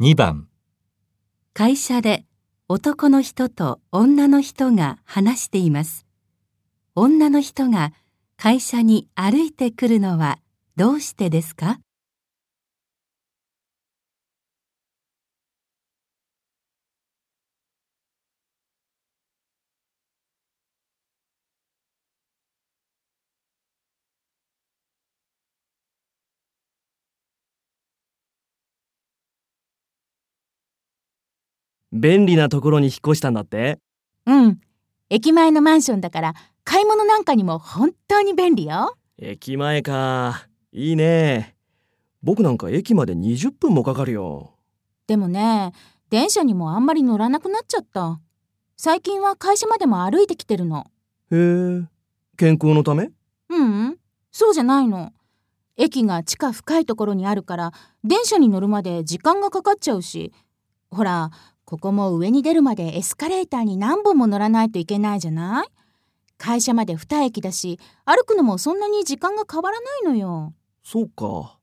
2番会社で男の人と女の人が話しています。女の人が会社に歩いてくるのはどうしてですか？便利なところに引っ越したんだって？うん。駅前のマンションだから、買い物なんかにも本当に便利よ。駅前か。いいね。僕なんか駅まで20分もかかるよ。でもね、電車にもあんまり乗らなくなっちゃった。最近は会社までも歩いてきてるの。へえ。健康のため？ううん、そうじゃないの。駅が地下深いところにあるから、電車に乗るまで時間がかかっちゃうし。ほら、ここも上に出るまでエスカレーターに何本も乗らないといけないじゃない？会社まで2駅だし、歩くのもそんなに時間が変わらないのよ。そうか。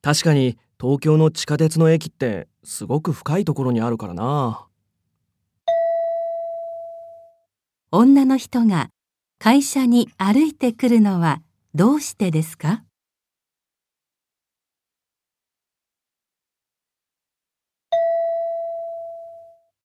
確かに東京の地下鉄の駅ってすごく深いところにあるからな。女の人が会社に歩いてくるのはどうしてですか？